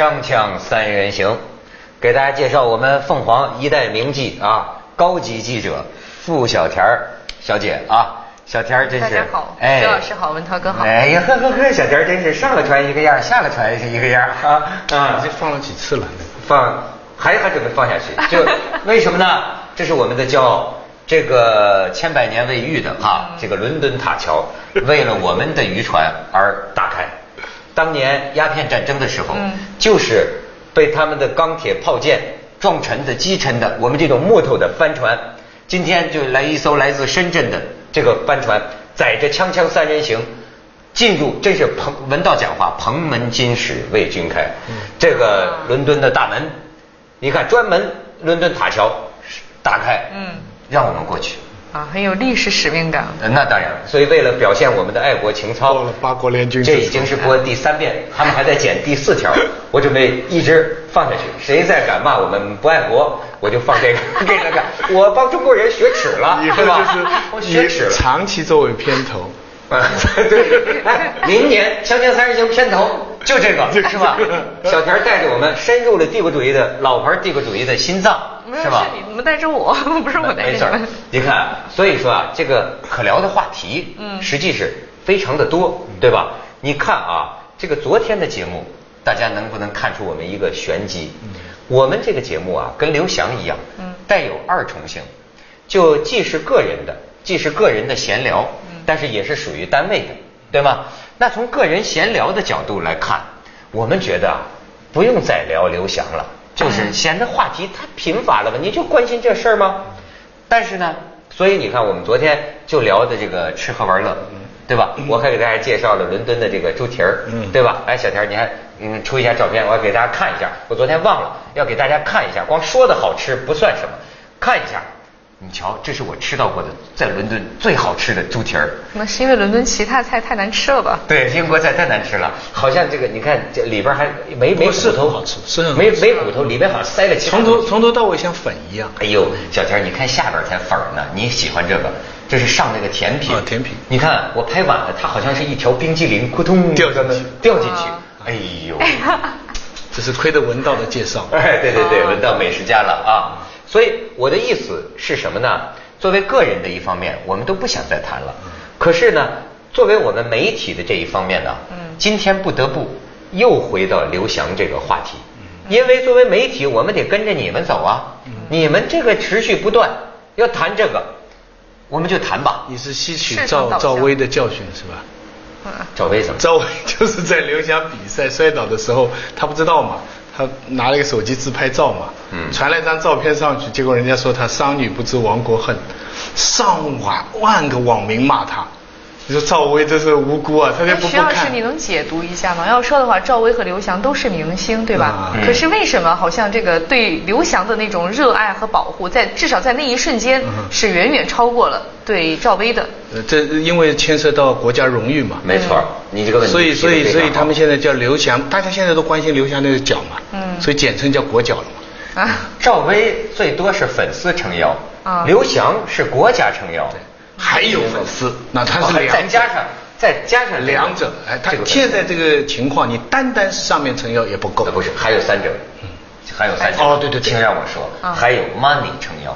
锵锵三人行，给大家介绍我们凤凰一代名记啊，高级记者付小田儿小姐啊，小田儿真是，大家好，徐老师好，文涛哥好。哎呀呵呵呵，小田儿真是上了船一个样，下了船是一个样啊啊！这放了几次了？放还还准备放下去？就 为什么呢？这是我们的骄傲。这个千百年未遇的哈，这个伦敦塔桥为了我们的渔船而打开。当年鸦片战争的时候，就是被他们的钢铁炮舰撞沉的、击沉的。我们这种木头的帆船，今天就来一艘来自深圳的这个帆船，载着锵锵三人行进入，这是蓬文道讲话，蓬门今始为君开。这个伦敦的大门，你看专门伦敦塔桥打开。嗯。让我们过去啊，很有历史使命感。那当然，所以为了表现我们的爱国情操，八国联军，这已经是播第三遍，他们还在剪第四条，我准备一直放下去。谁再敢骂我们不爱国，我就放这个给他看。我帮中国人学耻了，是吧？我学耻了。长期作为片头。对，哎，明年《锵锵三人行》片头就这个，是吧？小田带着我们深入了帝国主义的老牌帝国主义的心脏，是吧？你们带着我，不是我带着你们。你看，所以说啊，这个可聊的话题，嗯，实际是非常的多，对吧？你看啊，这个昨天的节目，大家能不能看出我们一个玄机？我们这个节目啊，跟刘翔一样，嗯，带有二重性，就既是个人的，既是个人的闲聊。但是也是属于单位的，对吗？那从个人闲聊的角度来看，我们觉得啊，不用再聊刘翔了，就是显得话题太贫乏了吧？你就关心这事儿吗？但是呢，所以你看，我们昨天就聊的这个吃喝玩乐，对吧？我还给大家介绍了伦敦的这个猪蹄儿，对吧？哎，小田，你还嗯出一下照片，我要给大家看一下。我昨天忘了要给大家看一下，光说的好吃不算什么，看一下。你瞧，这是我吃到过的在伦敦最好吃的猪蹄儿。那是因为伦敦其他菜太难吃了吧？对，英国菜太难吃了，好像这个你看这里边还没没骨头好吃，是没没骨头，里边好像塞了。从头从头到尾像粉一样。哎呦，小田，你看下边才粉呢，你喜欢这个？这是上那个甜品。啊，甜品。你看我拍晚了，它好像是一条冰激凌，扑通掉进去掉进去。哎呦，这是亏得文道的介绍。哎，对对对，文道美食家了啊。所以我的意思是什么呢？作为个人的一方面，我们都不想再谈了。可是呢，作为我们媒体的这一方面呢，今天不得不又回到刘翔这个话题，因为作为媒体，我们得跟着你们走啊。你们这个持续不断要谈这个，我们就谈吧。你是吸取赵赵薇的教训是吧？赵薇怎么？赵薇就是在刘翔比赛摔倒的时候，他不知道嘛。他拿了一个手机自拍照嘛，传了一张照片上去，结果人家说他商女不知亡国恨，上万万个网民骂他。你说赵薇这是无辜啊，他就不不看。徐老师，你能解读一下吗？要说的话，赵薇和刘翔都是明星，对吧？可是为什么好像这个对刘翔的那种热爱和保护，在至少在那一瞬间是远远超过了对赵薇的？呃，这因为牵涉到国家荣誉嘛。没错，你这个问题。所以所以所以他们现在叫刘翔，大家现在都关心刘翔那个脚嘛。嗯。所以简称叫国脚了嘛。啊。赵薇最多是粉丝撑腰，啊，刘翔是国家撑腰。还有粉丝，那他是两再加上再加上两者，哎，他现在这个情况，你单单是上面撑腰也不够，不是，还有三者，嗯，还有三者，哦，对对，请让我说，还有 money 撑腰，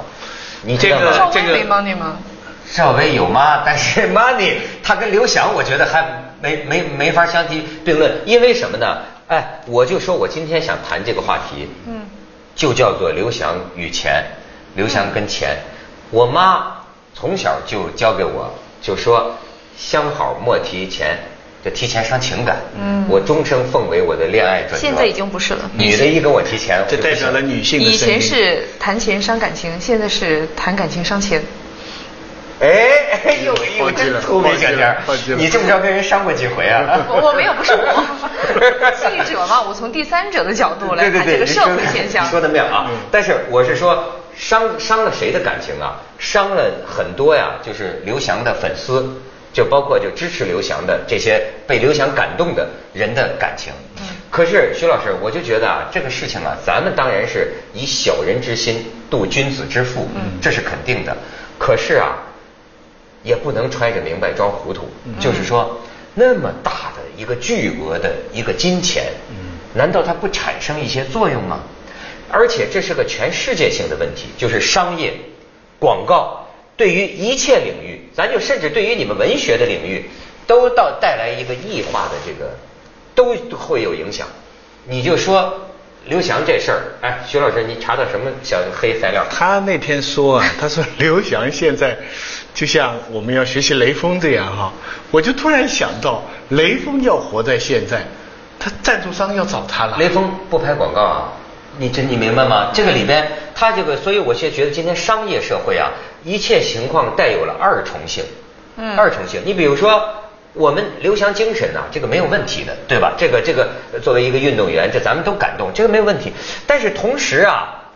你这个这个没 money 吗？赵薇有妈？但是 money 他跟刘翔，我觉得还没没没法相提并论，因为什么呢？哎，我就说我今天想谈这个话题，嗯，就叫做刘翔与钱，刘翔跟钱，我妈。从小就教给我，就说相好莫提钱，就提钱伤情感。嗯，我终生奉为我的恋爱准则。现在已经不是了。女的一跟我提钱，这代表了女性的以前是谈钱伤感情，现在是谈感情伤钱。哎哎呦，又真聪明小天你这么着跟人伤过几回啊？我没有，不是我，记者嘛，我从第三者的角度来看这个社会现象。说的妙啊！但是我是说。伤伤了谁的感情啊？伤了很多呀，就是刘翔的粉丝，就包括就支持刘翔的这些被刘翔感动的人的感情。可是徐老师，我就觉得啊，这个事情啊，咱们当然是以小人之心度君子之腹，这是肯定的。可是啊，也不能揣着明白装糊涂。就是说，那么大的一个巨额的一个金钱，难道它不产生一些作用吗？而且这是个全世界性的问题，就是商业广告对于一切领域，咱就甚至对于你们文学的领域，都到带来一个异化的这个，都会有影响。你就说刘翔这事儿，哎，徐老师，你查到什么小黑材料？他那天说啊，他说刘翔现在就像我们要学习雷锋这样哈，我就突然想到，雷锋要活在现在，他赞助商要找他了。雷锋不拍广告啊？你这你明白吗？这个里边，他这个，所以我现在觉得今天商业社会啊，一切情况带有了二重性。嗯。二重性，你比如说，我们刘翔精神呐，这个没有问题的，对吧？这个这个，作为一个运动员，这咱们都感动，这个没有问题。但是同时啊，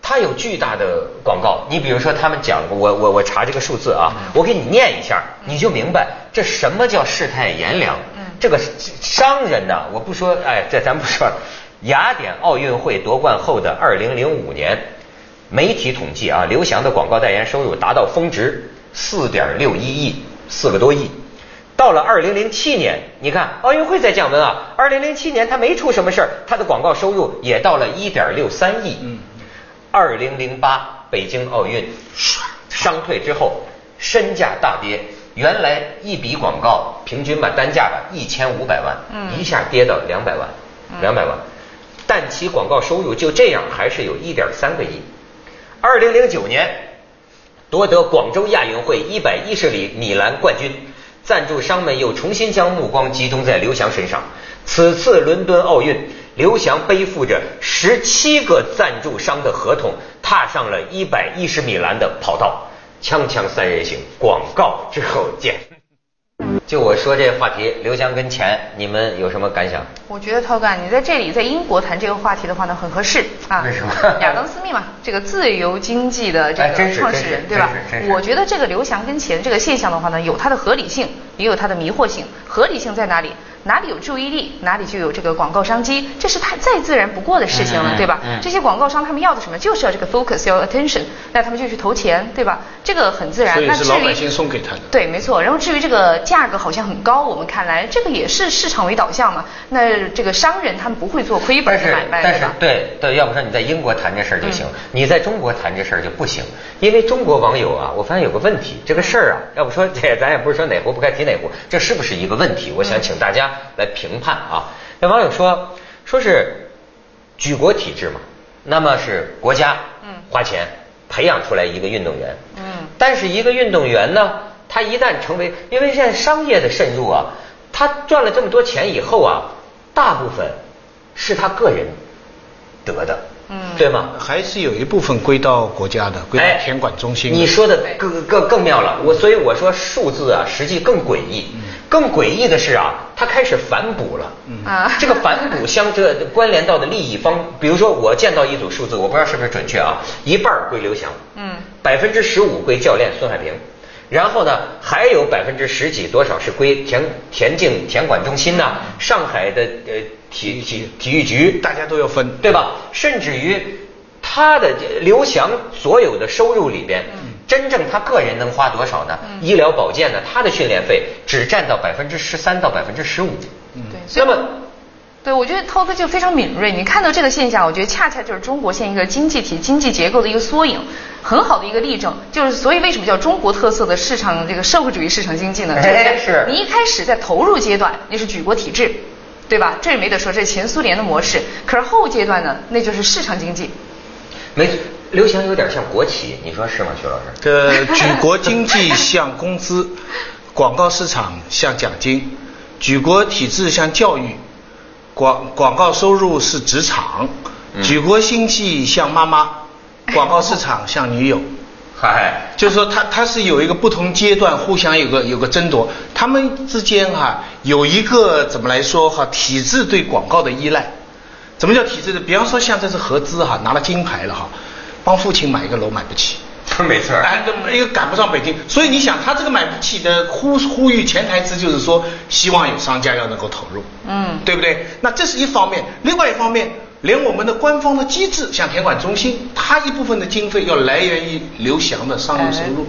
他有巨大的广告。你比如说，他们讲，我我我查这个数字啊，我给你念一下，你就明白这什么叫世态炎凉。嗯。这个商人呢，我不说，哎，这咱不说。雅典奥运会夺冠后的二零零五年，媒体统计啊，刘翔的广告代言收入达到峰值四点六一亿，四个多亿。到了二零零七年，你看奥运会在降温啊，二零零七年他没出什么事儿，他的广告收入也到了一点六三亿。嗯。二零零八北京奥运，商退之后，身价大跌，原来一笔广告平均吧单价吧一千五百万，一下跌到两百万，两百万。但其广告收入就这样还是有一点三个亿。二零零九年夺得广州亚运会一百一十里米栏冠军，赞助商们又重新将目光集中在刘翔身上。此次伦敦奥运，刘翔背负着十七个赞助商的合同，踏上了一百一十米栏的跑道。锵锵三人行，广告之后见。就我说这个话题，刘翔跟钱，你们有什么感想？我觉得涛哥，你在这里在英国谈这个话题的话呢，很合适啊。为什么？亚当斯密嘛，这个自由经济的这个创始人，对吧？我觉得这个刘翔跟钱这个现象的话呢，有它的合理性，也有它的迷惑性。合理性在哪里？哪里有注意力，哪里就有这个广告商机，这是太再自然不过的事情了，对吧？这些广告商他们要的什么？就是要这个 focus，要 attention，那他们就去投钱，对吧？这个很自然。所以是老百姓送给他的。对，没错。然后至于这个价格好像很高，我们看来这个也是市场为导向嘛。那这个商人他们不会做亏本的买卖，但是对对，要不说你在英国谈这事儿就行，你在中国谈这事儿就不行，因为中国网友啊，我发现有个问题，这个事儿啊，要不说这咱也不是说哪壶不开提哪壶，这是不是一个问题？我想请大家来评判。啊，那网友说，说是举国体制嘛，那么是国家花钱培养出来一个运动员，嗯，但是一个运动员呢，他一旦成为，因为现在商业的渗入啊，他赚了这么多钱以后啊，大部分是他个人得的。嗯，对吗？还是有一部分归到国家的，归到田管中心。你说的更更更妙了，我所以我说数字啊，实际更诡异。更诡异的是啊，他开始反哺了。啊，这个反哺相这关联到的利益方，比如说我见到一组数字，我不知道是不是准确啊，一半归刘翔，嗯，百分之十五归教练孙海平。然后呢，还有百分之十几多少是归田田径田管中心呢？上海的呃体体体育局，大家都要分，对吧？甚至于他的刘翔所有的收入里边，真正他个人能花多少呢？医疗保健呢？他的训练费只占到百分之十三到百分之十五。嗯，对。那么。对，我觉得涛哥就非常敏锐。你看到这个现象，我觉得恰恰就是中国现一个经济体、经济结构的一个缩影，很好的一个例证。就是所以为什么叫中国特色的市场这个社会主义市场经济呢？是。你一开始在投入阶段，那是举国体制，对吧？这没得说，这是前苏联的模式。可是后阶段呢，那就是市场经济。没，刘翔有点像国企，你说是吗，徐老师？这举国经济像工资，广告市场像奖金，举国体制像教育。广广告收入是职场，举国经济像妈妈，广告市场像女友，嗨，就是说它它是有一个不同阶段互相有个有个争夺，他们之间哈有一个怎么来说哈体制对广告的依赖，怎么叫体制的？比方说像这次合资哈拿了金牌了哈，帮父亲买一个楼买不起。没错，哎，这一个赶不上北京，所以你想，他这个买不起的呼呼吁潜台词就是说，希望有商家要能够投入，嗯，对不对？那这是一方面，另外一方面，连我们的官方的机制，像田管中心，它一部分的经费要来源于刘翔的商业收入，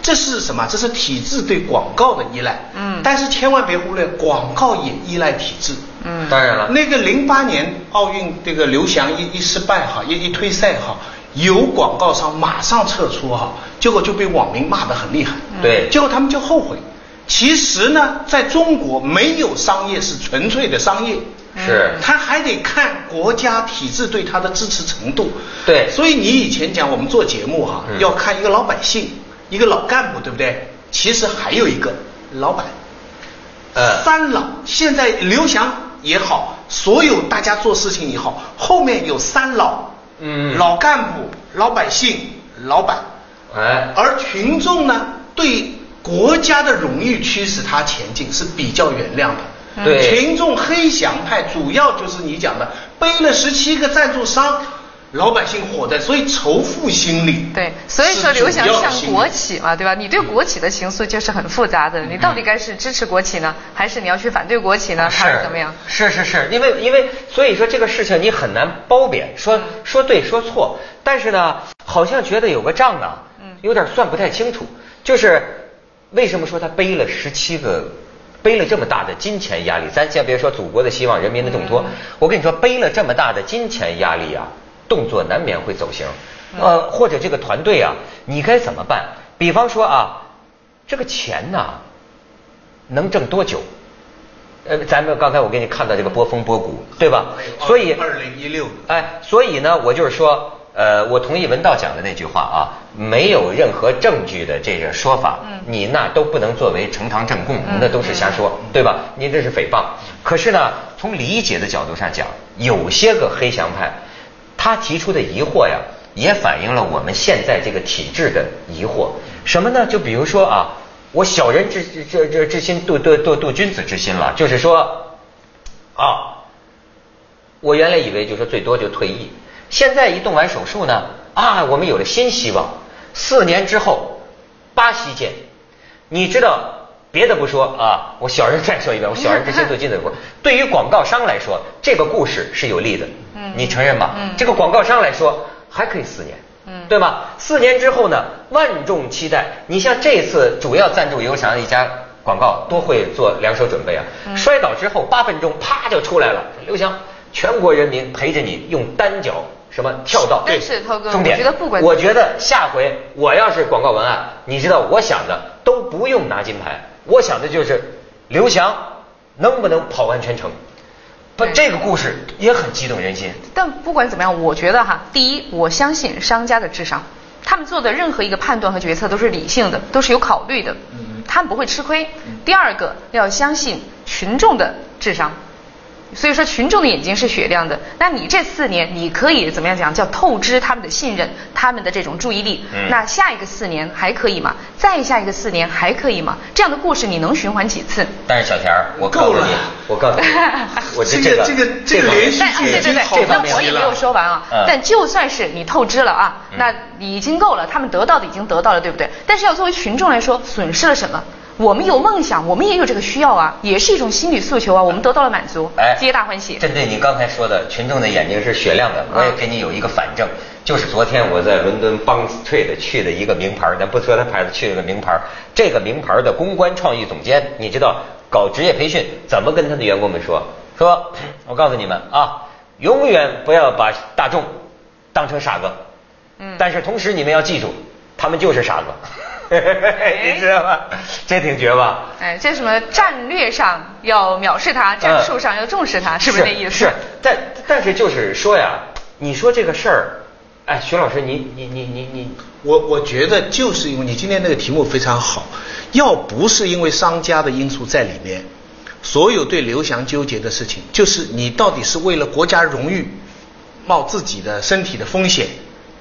这是什么？这是体制对广告的依赖，嗯，但是千万别忽略，广告也依赖体制，嗯，当然了。那个零八年奥运这个刘翔一一失败哈，一一退赛哈，有广告商马上撤出哈，结果就被网民骂得很厉害。对。结果他们就后悔。其实呢，在中国没有商业是纯粹的商业。是，他还得看国家体制对他的支持程度。对，所以你以前讲我们做节目哈，要看一个老百姓，一个老干部，对不对？其实还有一个老板，呃，三老。现在刘翔也好，所有大家做事情也好，后面有三老，嗯，老干部、老百姓、老板，哎，而群众呢，对国家的荣誉驱使他前进是比较原谅的。对，群众黑翔派主要就是你讲的背了十七个赞助商，老百姓火的，所以仇富心理。对，所以说刘翔像国企嘛，对吧？你对国企的情愫就是很复杂的，你到底该是支持国企呢，还是你要去反对国企呢？还是怎么样？是是是，因为因为所以说这个事情你很难褒贬，说说对说错，但是呢，好像觉得有个账啊，有点算不太清楚，就是为什么说他背了十七个？背了这么大的金钱压力，咱先别说祖国的希望、人民的重托，我跟你说，背了这么大的金钱压力啊，动作难免会走形。呃，或者这个团队啊，你该怎么办？比方说啊，这个钱呐，能挣多久？呃，咱们刚才我给你看到这个波峰波谷，对吧？所以二零一六，哎，所以呢，我就是说。呃，我同意文道讲的那句话啊，没有任何证据的这个说法，你那都不能作为呈堂证供，那都是瞎说，对吧？你这是诽谤。可是呢，从理解的角度上讲，有些个黑翔派，他提出的疑惑呀，也反映了我们现在这个体制的疑惑。什么呢？就比如说啊，我小人之这这之心度度度度君子之心了，就是说啊，我原来以为就说最多就退役。现在一动完手术呢，啊，我们有了新希望。四年之后，巴西见。你知道，别的不说啊，我小人再说一遍，我小人之心度君子不。对于广告商来说，这个故事是有利的。嗯，你承认吧？嗯，这个广告商来说还可以四年。嗯，对吗？四年之后呢，万众期待。你像这次主要赞助刘翔的一家广告，多会做两手准备啊。摔倒之后八分钟，啪就出来了。刘翔，全国人民陪着你用单脚。什么跳到？但是涛哥，重点，我觉得不管，我觉得下回我要是广告文案，你知道我想的都不用拿金牌，我想的就是刘翔能不能跑完全程。不，这个故事也很激动人心。但不管怎么样，我觉得哈，第一，我相信商家的智商，他们做的任何一个判断和决策都是理性的，都是有考虑的，他们不会吃亏。第二个，要相信群众的智商。所以说，群众的眼睛是雪亮的。那你这四年，你可以怎么样讲？叫透支他们的信任，他们的这种注意力。那下一个四年还可以吗？再下一个四年还可以吗？这样的故事你能循环几次？但是小田儿，我告诉你，我告诉你，我这个这个这个连续剧对对对，那我也没有说完啊。但就算是你透支了啊，那已经够了，他们得到的已经得到了，对不对？但是要作为群众来说，损失了什么？我们有梦想，我们也有这个需要啊，也是一种心理诉求啊。我们得到了满足，哎，皆大欢喜。针对你刚才说的，群众的眼睛是雪亮的，我也给你有一个反证，就是昨天我在伦敦邦斯特的去的一个名牌，咱不说他牌子，去了个名牌。这个名牌的公关创意总监，你知道搞职业培训怎么跟他的员工们说？说，我告诉你们啊，永远不要把大众当成傻子，嗯，但是同时你们要记住，他们就是傻子。你知道吗？这挺绝吧？哎，这什么战略上要藐视他，战术上要重视他，是不是那意思？是，但但是就是说呀，你说这个事儿，哎，徐老师，你你你你你，我我觉得就是因为你今天那个题目非常好，要不是因为商家的因素在里面，所有对刘翔纠结的事情，就是你到底是为了国家荣誉，冒自己的身体的风险，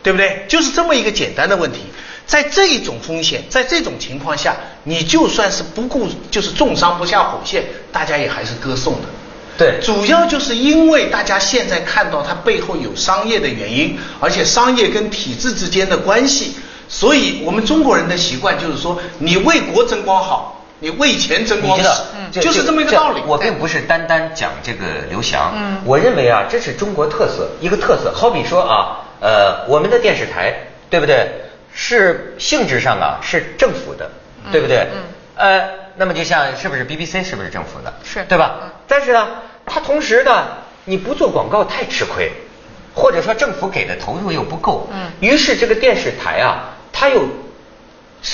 对不对？就是这么一个简单的问题。在这种风险，在这种情况下，你就算是不顾，就是重伤不下火线，大家也还是歌颂的。对，主要就是因为大家现在看到它背后有商业的原因，而且商业跟体制之间的关系，所以我们中国人的习惯就是说，你为国争光好，你为钱争光死，就是这么一个道理。我并不是单单讲这个刘翔，嗯，我认为啊，这是中国特色一个特色。好比说啊，呃，我们的电视台，对不对？是性质上啊，是政府的，对不对？嗯。呃，那么就像是不是 BBC 是不是政府的？是，对吧？但是呢，它同时呢，你不做广告太吃亏，或者说政府给的投入又不够，嗯，于是这个电视台啊，它有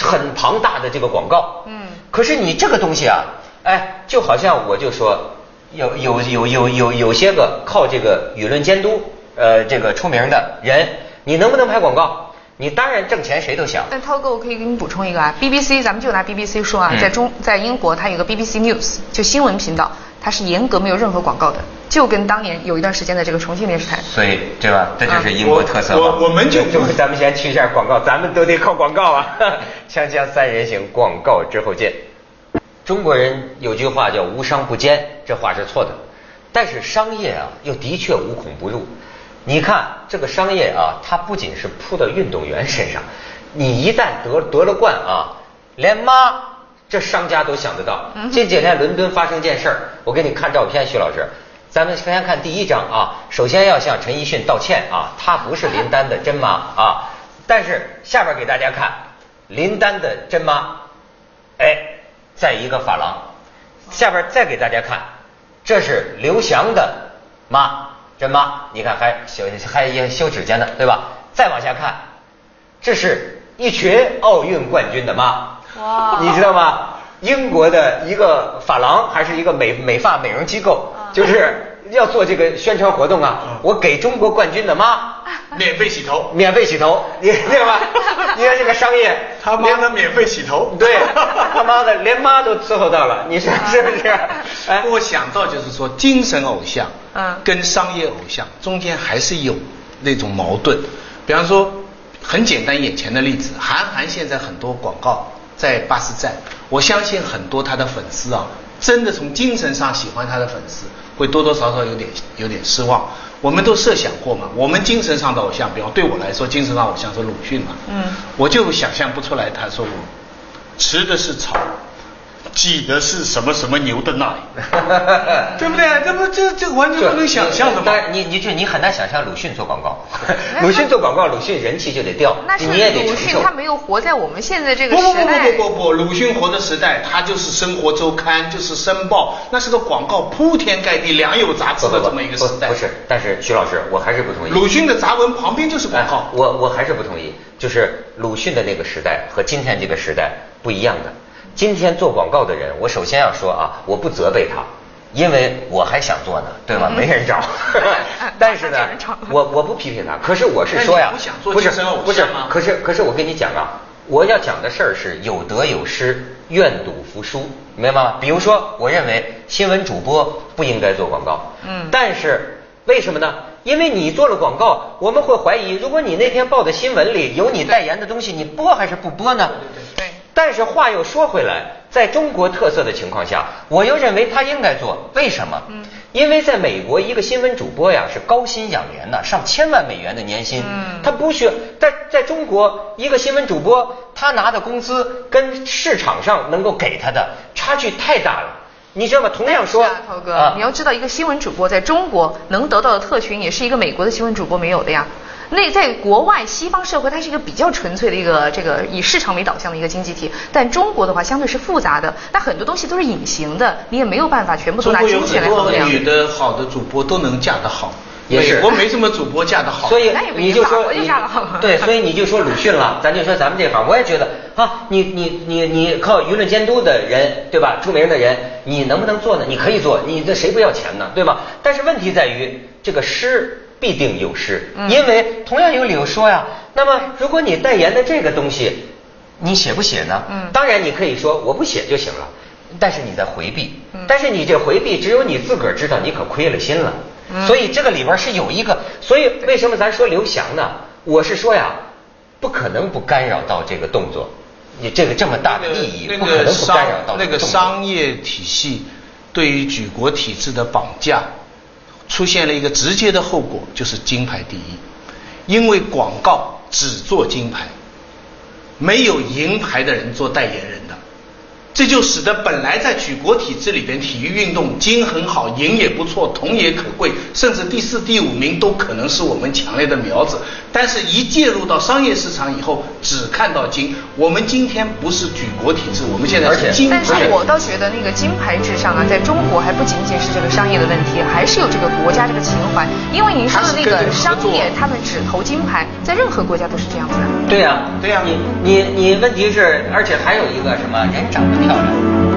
很庞大的这个广告，嗯，可是你这个东西啊，哎，就好像我就说有有有有有有些个靠这个舆论监督，呃，这个出名的人，你能不能拍广告？你当然挣钱，谁都想。但涛哥，我可以给你补充一个啊，BBC，咱们就拿 BBC 说啊，在中在英国，它有个 BBC News，就新闻频道，它是严格没有任何广告的，就跟当年有一段时间的这个重庆电视台。所以，对吧？这就是英国特色我我们就就咱们先去一下广告，咱们都得靠广告啊。锵锵三人行，广告之后见。中国人有句话叫无商不奸，这话是错的，但是商业啊，又的确无孔不入。你看这个商业啊，它不仅是扑到运动员身上，你一旦得得了冠啊，连妈这商家都想得到。这几天伦敦发生件事儿，我给你看照片，徐老师，咱们先看第一张啊。首先要向陈奕迅道歉啊，他不是林丹的真妈啊。但是下边给大家看林丹的真妈，哎，在一个发廊。下边再给大家看，这是刘翔的妈。真妈，你看还修还修指甲呢，对吧？再往下看，这是一群奥运冠军的妈，哇，你知道吗？英国的一个发廊还是一个美美发美容机构，就是 要做这个宣传活动啊。我给中国冠军的妈 免费洗头，免费洗头，你对吧？你看这个商业，他妈的免费洗头，对，他妈的连妈都伺候到了，你说是不是？哎，我想到就是说精神偶像。嗯，跟商业偶像中间还是有那种矛盾。比方说，很简单，眼前的例子，韩寒现在很多广告在巴士站，我相信很多他的粉丝啊，真的从精神上喜欢他的粉丝，会多多少少有点有点失望。我们都设想过嘛，我们精神上的偶像，比方对我来说，精神上偶像是鲁迅嘛，嗯，我就想象不出来，他说我吃的是草。挤的是什么什么牛的奶，对不对？这不这这完全不能想象的嘛。但你你就你很难想象鲁迅做广告，鲁迅做广告，鲁迅人气就得掉，你也得鲁迅他没有活在我们现在这个时代。不不不不不不，鲁迅活的时代，他就是生活周刊，就是申报，那是个广告铺天盖地，良友杂志的这么一个时代。不是，但是徐老师，我还是不同意。鲁迅的杂文旁边就是广告。我我还是不同意，就是鲁迅的那个时代和今天这个时代不一样的。今天做广告的人，我首先要说啊，我不责备他，因为我还想做呢，对吧？没人找。但是呢，我我不批评他，可是我是说呀，不是不是，可是可是我跟你讲啊，我要讲的事儿是有得有失，愿赌服输，明白吗？比如说，我认为新闻主播不应该做广告，嗯，但是为什么呢？因为你做了广告，我们会怀疑，如果你那天报的新闻里有你代言的东西，你播还是不播呢？对。但是话又说回来，在中国特色的情况下，我又认为他应该做。为什么？嗯，因为在美国，一个新闻主播呀是高薪养廉的，上千万美元的年薪。嗯，他不需要。在在中国，一个新闻主播他拿的工资跟市场上能够给他的差距太大了。你知道吗？同样说，涛哥，你要知道，一个新闻主播在中国能得到的特权，也是一个美国的新闻主播没有的呀。那在国外西方社会，它是一个比较纯粹的一个这个以市场为导向的一个经济体，但中国的话相对是复杂的，那很多东西都是隐形的，你也没有办法全部都拿金钱来衡量。女的好的主播都能嫁得好，美国没什么主播嫁得好，所以你就说你对，所以你就说鲁迅了，咱就说咱们这行，我也觉得啊，你你你你靠舆论监督的人，对吧？出名的人，你能不能做呢？你可以做，你这谁不要钱呢？对吧？但是问题在于这个诗。必定有失，因为同样有理由说呀。那么，如果你代言的这个东西，你写不写呢？嗯，当然你可以说我不写就行了，但是你在回避。嗯，但是你这回避，只有你自个儿知道，你可亏了心了。嗯，所以这个里边是有一个，所以为什么咱说刘翔呢？我是说呀，不可能不干扰到这个动作，你这个这么大的利益，不可能不干扰到那个商业体系对于举国体制的绑架。出现了一个直接的后果，就是金牌第一，因为广告只做金牌，没有银牌的人做代言人的，这就使得本来在举国体制里边，体育运动金很好，银也不错，铜也可贵，甚至第四、第五名都可能是我们强烈的苗子。但是，一介入到商业市场以后，只看到金。我们今天不是举国体制，我们现在是金。但是我倒觉得那个金牌至上啊，在中国还不仅仅是这个商业的问题，还是有这个国家这个情怀。因为您说的那个商业，他们只投金牌，在任何国家都是这样子的。对呀，对呀。你你你，问题是，而且还有一个什么，人长得当然